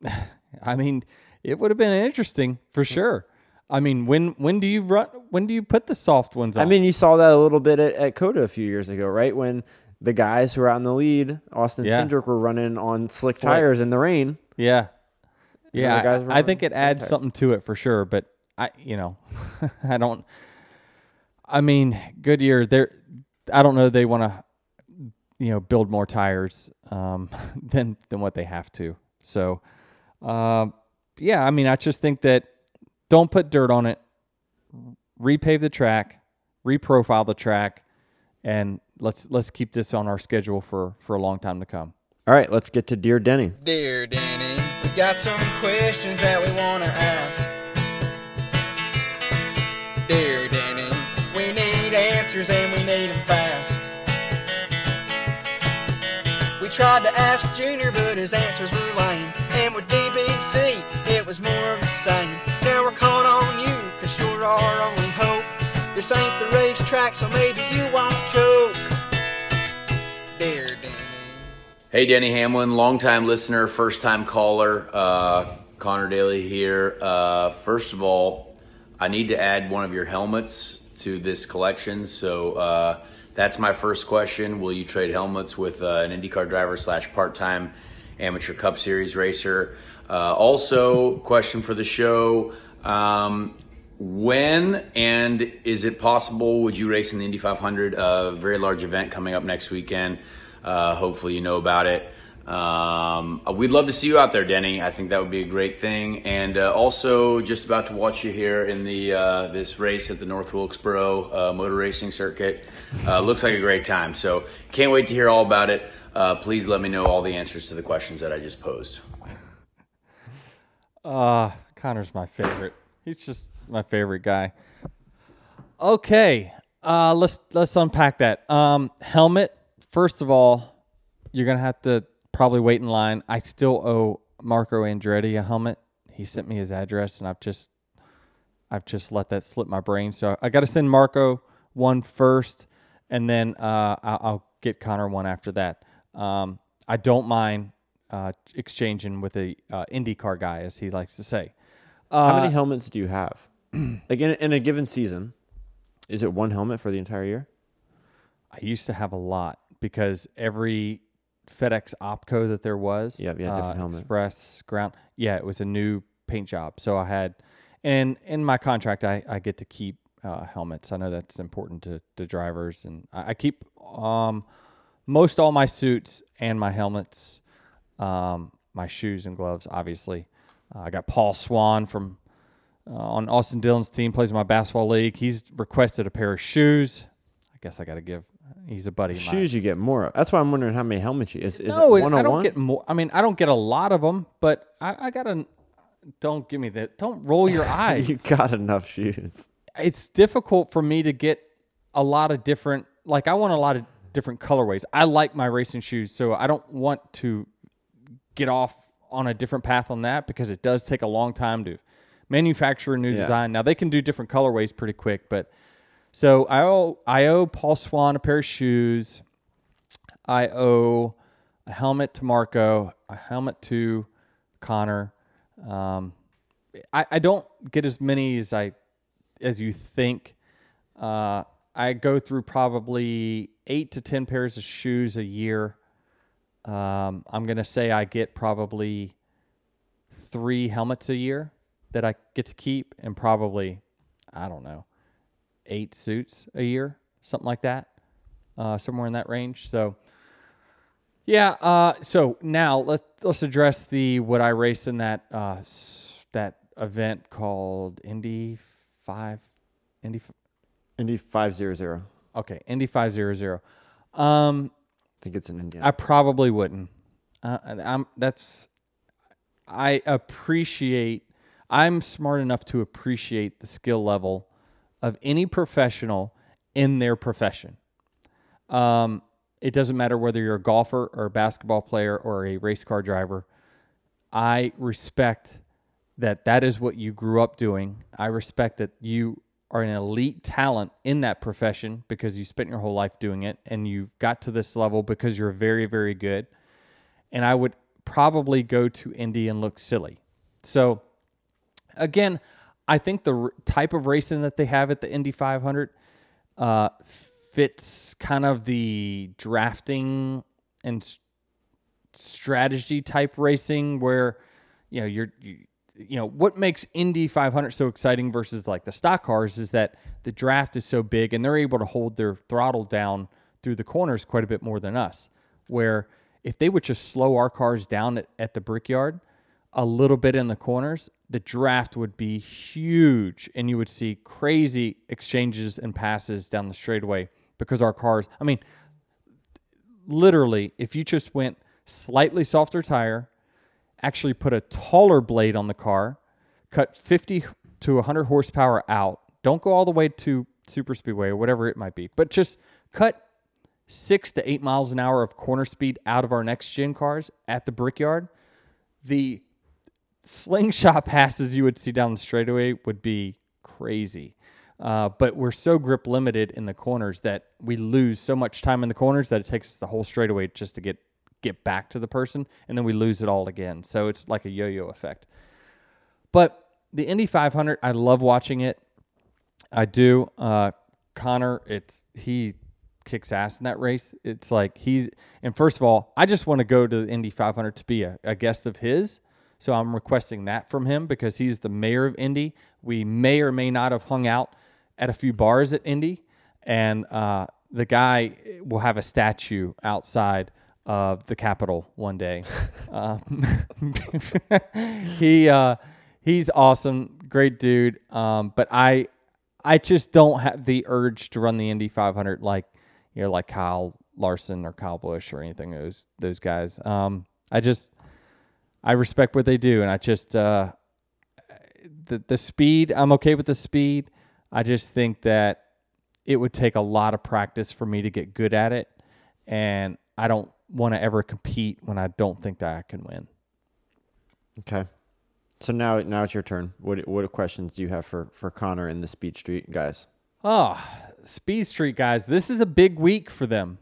I mean, it would have been interesting for sure. I mean, when when do you run? When do you put the soft ones on? I mean, you saw that a little bit at, at COTA a few years ago, right? When the guys who were out in the lead, Austin Yeah. Cindric, were running on slick tires in the rain. yeah, yeah. I, I think it adds tires. something to it for sure. But I, you know, I don't. I mean, Goodyear, they're. I don't know. They want to, you know, build more tires um, than than what they have to. So, um, yeah. I mean, I just think that don't put dirt on it. Repave the track, reprofile the track, and let's let's keep this on our schedule for for a long time to come. All right, let's get to Dear Denny. Dear Denny, we've got some questions that we want to ask. Dear Denny, we need answers and we need them fast. We tried to ask Junior, but his answers were lame. And with DBC, it was more of the same. Now we're calling on you, cause you're our only hope. This ain't the racetrack, so maybe you won't choke. Hey, Denny Hamlin, longtime listener, first time caller. Uh, Conor Daly here. Uh, first of all, I need to add one of your helmets to this collection. So uh, that's my first question. Will you trade helmets with uh, an IndyCar driver slash part time amateur Cup Series racer? Uh, also, question for the show. Um, when and is it possible would you race in the Indy 500? A very large event coming up next weekend. Uh, hopefully, you know about it. Um, uh, we'd love to see you out there, Denny. I think that would be a great thing. And uh, also, just about to watch you here in the uh, this race at the North Wilkesboro uh, Motor Racing Circuit. Uh, looks like a great time. So, can't wait to hear all about it. Uh, please let me know all the answers to the questions that I just posed. Uh, Conor's my favorite. He's just my favorite guy. Okay, let's let's unpack that. Um, helmet. First of all, you're gonna have to probably wait in line. I still owe Marco Andretti a helmet. He sent me his address, and I've just I've just let that slip my brain. So I got to send Marco one first, and then uh, I'll, I'll get Conor one after that. Um, I don't mind uh, exchanging with a uh, IndyCar guy, as he likes to say. How many helmets do you have? Again, in a given season, Is it one helmet for the entire year? I used to have a lot because every FedEx Opco that there was, yeah, yeah, different uh, helmet. Express ground, yeah, it was a new paint job. So I had, and in my contract, I, I get to keep uh, helmets. I know that's important to, to drivers, and I, I keep um, most all my suits and my helmets, um, my shoes and gloves. Obviously, uh, I got Paul Swan from uh, on Austin Dillon's team, plays in my basketball league. He's requested a pair of shoes. I guess I got to give. He's a buddy. of mine. Shoes you get more of. That's why I'm wondering how many helmets you is, is no, it I on don't oh one? get more. I mean, I don't get a lot of them, but I, I got to. Don't give me that. Don't roll your eyes. you got enough shoes. it's difficult for me to get a lot of different. Like I want a lot of different colorways. I like my racing shoes, so I don't want to get off on a different path on that because it does take a long time to manufacture a new Yeah. design. Now they can do different colorways pretty quick, but so I owe I owe Paul Swan a pair of shoes. I owe a helmet to Marco, a helmet to Conor. Um, I, I don't get as many as I as you think. Uh, I go through probably eight to ten pairs of shoes a year. Um, I'm gonna say I get probably three helmets a year that I get to keep, and probably I don't know eight suits a year, something like that, uh, somewhere in that range. So. Yeah. Uh, so now let's let's address the what I raced in that uh, s- that event called Indy Five, Indy. f- Indy five zero zero. Okay, Indy Five Zero Zero. Um, I think it's an Indiana. I probably wouldn't. Uh, I'm that's. I appreciate. I'm smart enough to appreciate the skill level of any professional in their profession. Um, it doesn't matter whether you're a golfer or a basketball player or a race car driver. I respect that that is what you grew up doing. I respect that you are an elite talent in that profession because you spent your whole life doing it and you got to this level because you're very, very good. And I would probably go to Indy and look silly. So, again, I think the r- type of racing that they have at the Indy 500 uh, fits kind of the drafting and strategy type racing where you know you're you, you know what makes Indy 500 so exciting versus like the stock cars is that the draft is so big and they're able to hold their throttle down through the corners quite a bit more than us. Where if they would just slow our cars down at, at the brickyard a little bit in the corners the draft would be huge and you would see crazy exchanges and passes down the straightaway because our cars i mean literally, if you just went slightly softer tire, actually put a taller blade on the car, cut 50 to 100 horsepower out, don't go all the way to super speedway or whatever it might be, but just cut six to eight miles an hour of corner speed out of our next gen cars at the brickyard, the slingshot passes you would see down the straightaway would be crazy. Uh, but we're so grip limited in the corners that we lose so much time in the corners that it takes us the whole straightaway just to get get back to the person, and then we lose it all again. So it's like a yo-yo effect. But the Indy 500, I love watching it. I do. Uh, Conor, it's he kicks ass in that race. It's like he's and first of all, I just want to go to the Indy 500 to be a, a guest of his. So I'm requesting that from him because he's the mayor of Indy. We may or may not have hung out at a few bars at Indy, and uh, the guy will have a statue outside of the Capitol one day. uh, he uh, he's awesome, great dude. Um, but I I just don't have the urge to run the Indy 500 like you know like Kyle Larson or Kyle Busch or anything those those guys. Um, I just I respect what they do, and I just uh, the the speed. I'm okay with the speed. I just think that it would take a lot of practice for me to get good at it, and I don't want to ever compete when I don't think that I can win. Okay. So now, now it's your turn. What what questions do you have for for Conor and the Speed Street guys? Oh, Speed Street guys, this is a big week for them.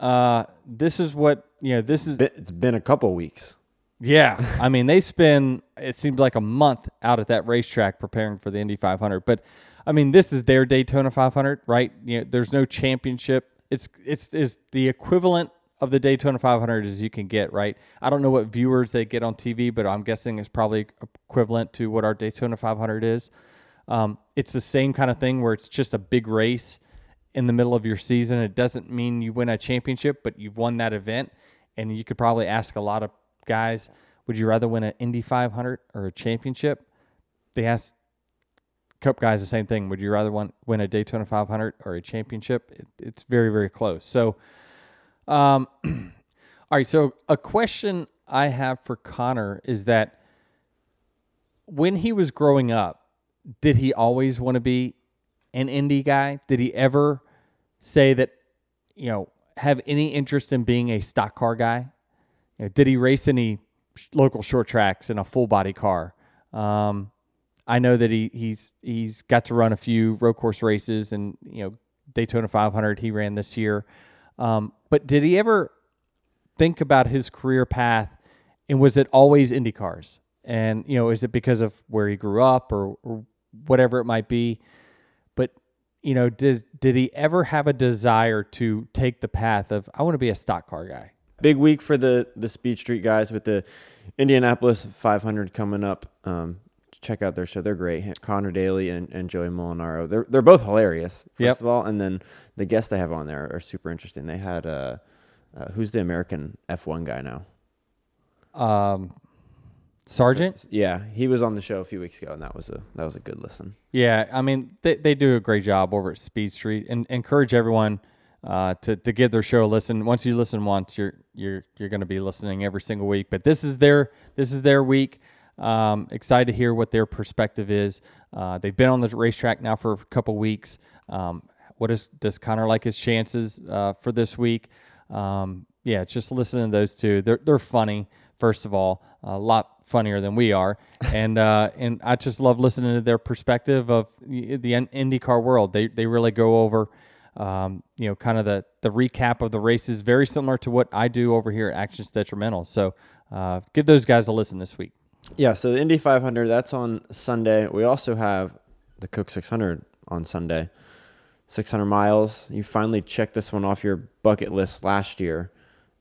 Uh, this is what you know. This is It's been a couple weeks. Yeah, I mean they spend it seems like a month out at that racetrack preparing for the Indy 500. But I mean this is their Daytona 500, right? You know, there's no championship. It's it's is the equivalent of the Daytona 500 as you can get, right? I don't know what viewers they get on TV, but I'm guessing it's probably equivalent to what our Daytona 500 is. Um, it's the same kind of thing where it's just a big race in the middle of your season. It doesn't mean you win a championship, but you've won that event. And you could probably ask a lot of guys, would you rather win an Indy 500 or a championship? They asked Cup guys the same thing. Would you rather win, win a Daytona 500 or a championship? It, it's very, very close. So, um, all right. So, a question I have for Conor is that when he was growing up, did he always want to be an Indy guy? Did he ever say that, you know, have any interest in being a stock car guy? You know, did he race any local short tracks in a full body car? Um, I know that he he's he's got to run a few road course races and you know Daytona 500 he ran this year. Um, but did he ever think about his career path and was it always Indy cars? And you know, is it because of where he grew up or, or whatever it might be? But you know, did did he ever have a desire to take the path of I want to be a stock car guy? Big week for the the Speed Street guys with the Indianapolis 500 coming up. Um, check out their show; they're great. Conor Daly and, and Joey Molinaro. They're they're both hilarious. First Yep. of all, and then the guests they have on there are super interesting. They had uh, uh who's the American F1 guy now? Um, Sargeant? Yeah, he was on the show a few weeks ago, and that was a that was a good listen. Yeah, I mean they, they do a great job over at Speed Street, and encourage everyone uh, to to give their show a listen. Once you listen once, you're you're you're going to be listening every single week. But this is their this is their week. Um, excited to hear what their perspective is. Uh, they've been on the racetrack now for a couple weeks. Um, what is does Conor like his chances uh, for this week? Um, yeah, just listening to those two. They're they're funny. First of all, a lot funnier than we are, and uh, and I just love listening to their perspective of the IndyCar world. They they really go over, um, you know, kind of the the recap of the races, very similar to what I do over here at Actions Detrimental. So uh, give those guys a listen this week. Yeah, so the Indy 500 that's on Sunday. We also have the Coke 600 on Sunday. 600 miles. You finally checked this one off your bucket list last year.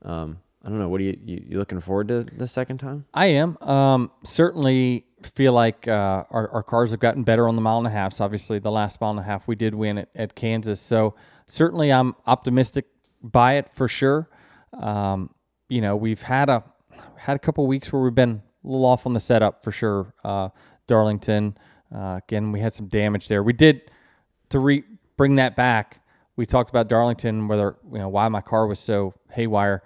Um, I don't know. What are you, you you looking forward to the second time? I am. Um, certainly feel like uh, our, our cars have gotten better on the mile and a half. So obviously, the last mile and a half we did win at, at Kansas. So certainly, I'm optimistic by it for sure. Um, you know, we've had a had a couple weeks where we've been a little off on the setup for sure. Uh, Darlington, uh, again, we had some damage there. We did to re bring that back. We talked about Darlington, whether you know why my car was so haywire.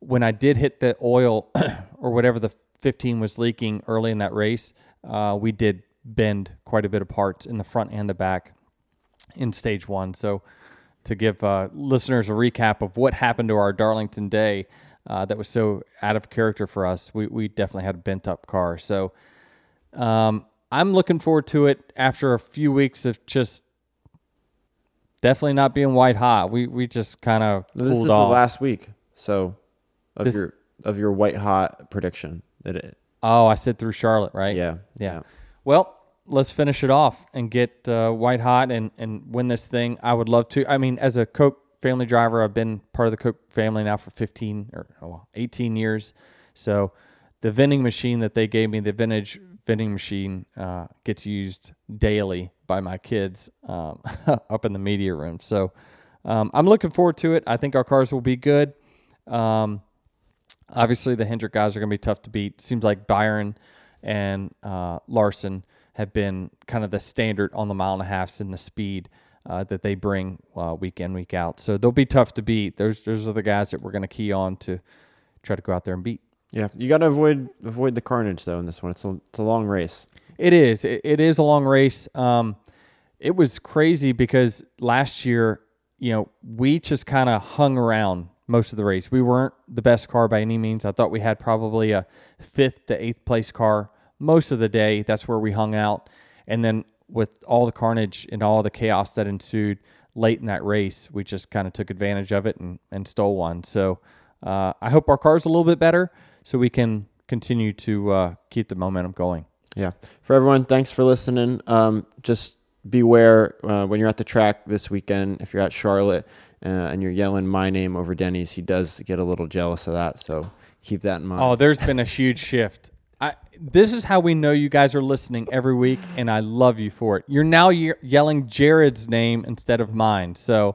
When I did hit the oil or whatever the 15 was leaking early in that race, uh, we did bend quite a bit of parts in the front and the back in stage one. So, to give uh, listeners a recap of what happened to our Darlington day uh, that was so out of character for us, we, we definitely had a bent up car. So, um, I'm looking forward to it after a few weeks of just definitely not being white hot. We we just kind of This is off. the last week, so of This- your of your white hot prediction. That it, oh, I said through Charlotte, right? yeah, Yeah. Well, let's finish it off and get uh, white hot and, and win this thing. I would love to. I mean, as a Coke family driver, I've been part of the Coke family now for 15 or oh, 18 years. So the vending machine that they gave me, the vintage vending machine, uh, gets used daily by my kids um, up in the media room. So um, I'm looking forward to it. I think our cars will be good. Um, obviously the Hendrick guys are going to be tough to beat. Seems like Byron and uh, Larson have been kind of the standard on the mile and a halfs and the speed uh, that they bring uh, week in week out. So they'll be tough to beat. Those those are the guys that we're going to key on to try to go out there and beat. yeah. You got to avoid avoid the carnage though in this one. It's a it's a long race. It is. It, it is a long race. Um, it was crazy because last year, you know, we just kind of hung around most of the race. We weren't the best car by any means. I thought we had probably a fifth to eighth place car most of the day. That's where we hung out. And then with all the carnage and all the chaos that ensued late in that race, we just kind of took advantage of it and, and stole one. So uh, I hope our car's a little bit better so we can continue to uh, keep the momentum going. Yeah. For everyone, thanks for listening. Um, just beware uh, when you're at the track this weekend. If you're at Charlotte uh, and you're yelling my name over Denny's, he does get a little jealous of that. So keep that in mind. Oh, there's been a huge shift. I, this is how we know you guys are listening every week, and I love you for it. You're now ye- yelling Jared's name instead of mine. So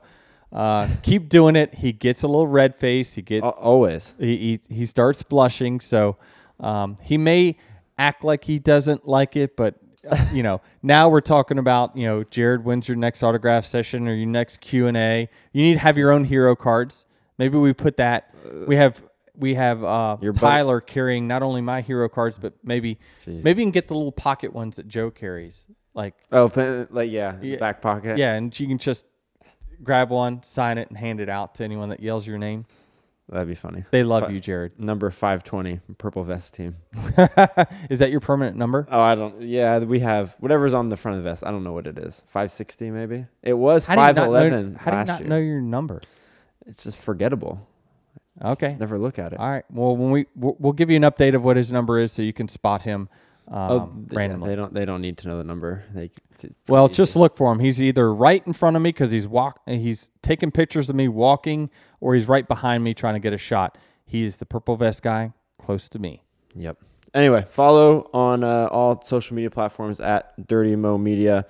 uh, keep doing it. He gets a little red face. He gets Al- always. he, he, he starts blushing. So um, he may act like he doesn't like it, but you know now we're talking about you know Jared wins your next autograph session or your next Q and A. You need to have your own hero cards. Maybe we put that. We have we have uh, Your Tyler carrying not only my hero cards, but maybe Jeez. maybe you can get the little pocket ones that Joe carries. Like Oh, pen- like yeah, Yeah. back pocket. yeah, and you can just grab one, sign it, and hand it out to anyone that yells your name. That'd be funny. They love you, Jared. Number five twenty, purple vest team. Is that your permanent number? Oh, I don't. Yeah, we have whatever's on the front of the vest. I don't know what it is. Five sixty maybe. It was How do you five not How do you last not year. know your number? It's just forgettable. Okay. Never look at it. All right. Well, when we we'll, we'll give you an update of what his number is, so you can spot him um, Oh, th- yeah, they don't. They don't need to know the number. They. well, easy. just look for him. He's either right in front of me because he's walk. He's taking pictures of me walking, or he's right behind me trying to get a shot. He is the purple vest guy close to me. Yep. Anyway, follow on uh, all social media platforms at Dirty Mo Media,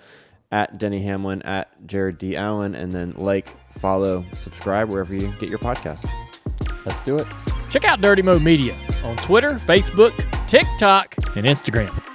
at Denny Hamlin, at Jared D Allen, and then like, follow, subscribe wherever you get your podcast. Let's do it. Check out Dirty Mo Media on Twitter, Facebook, TikTok, and Instagram.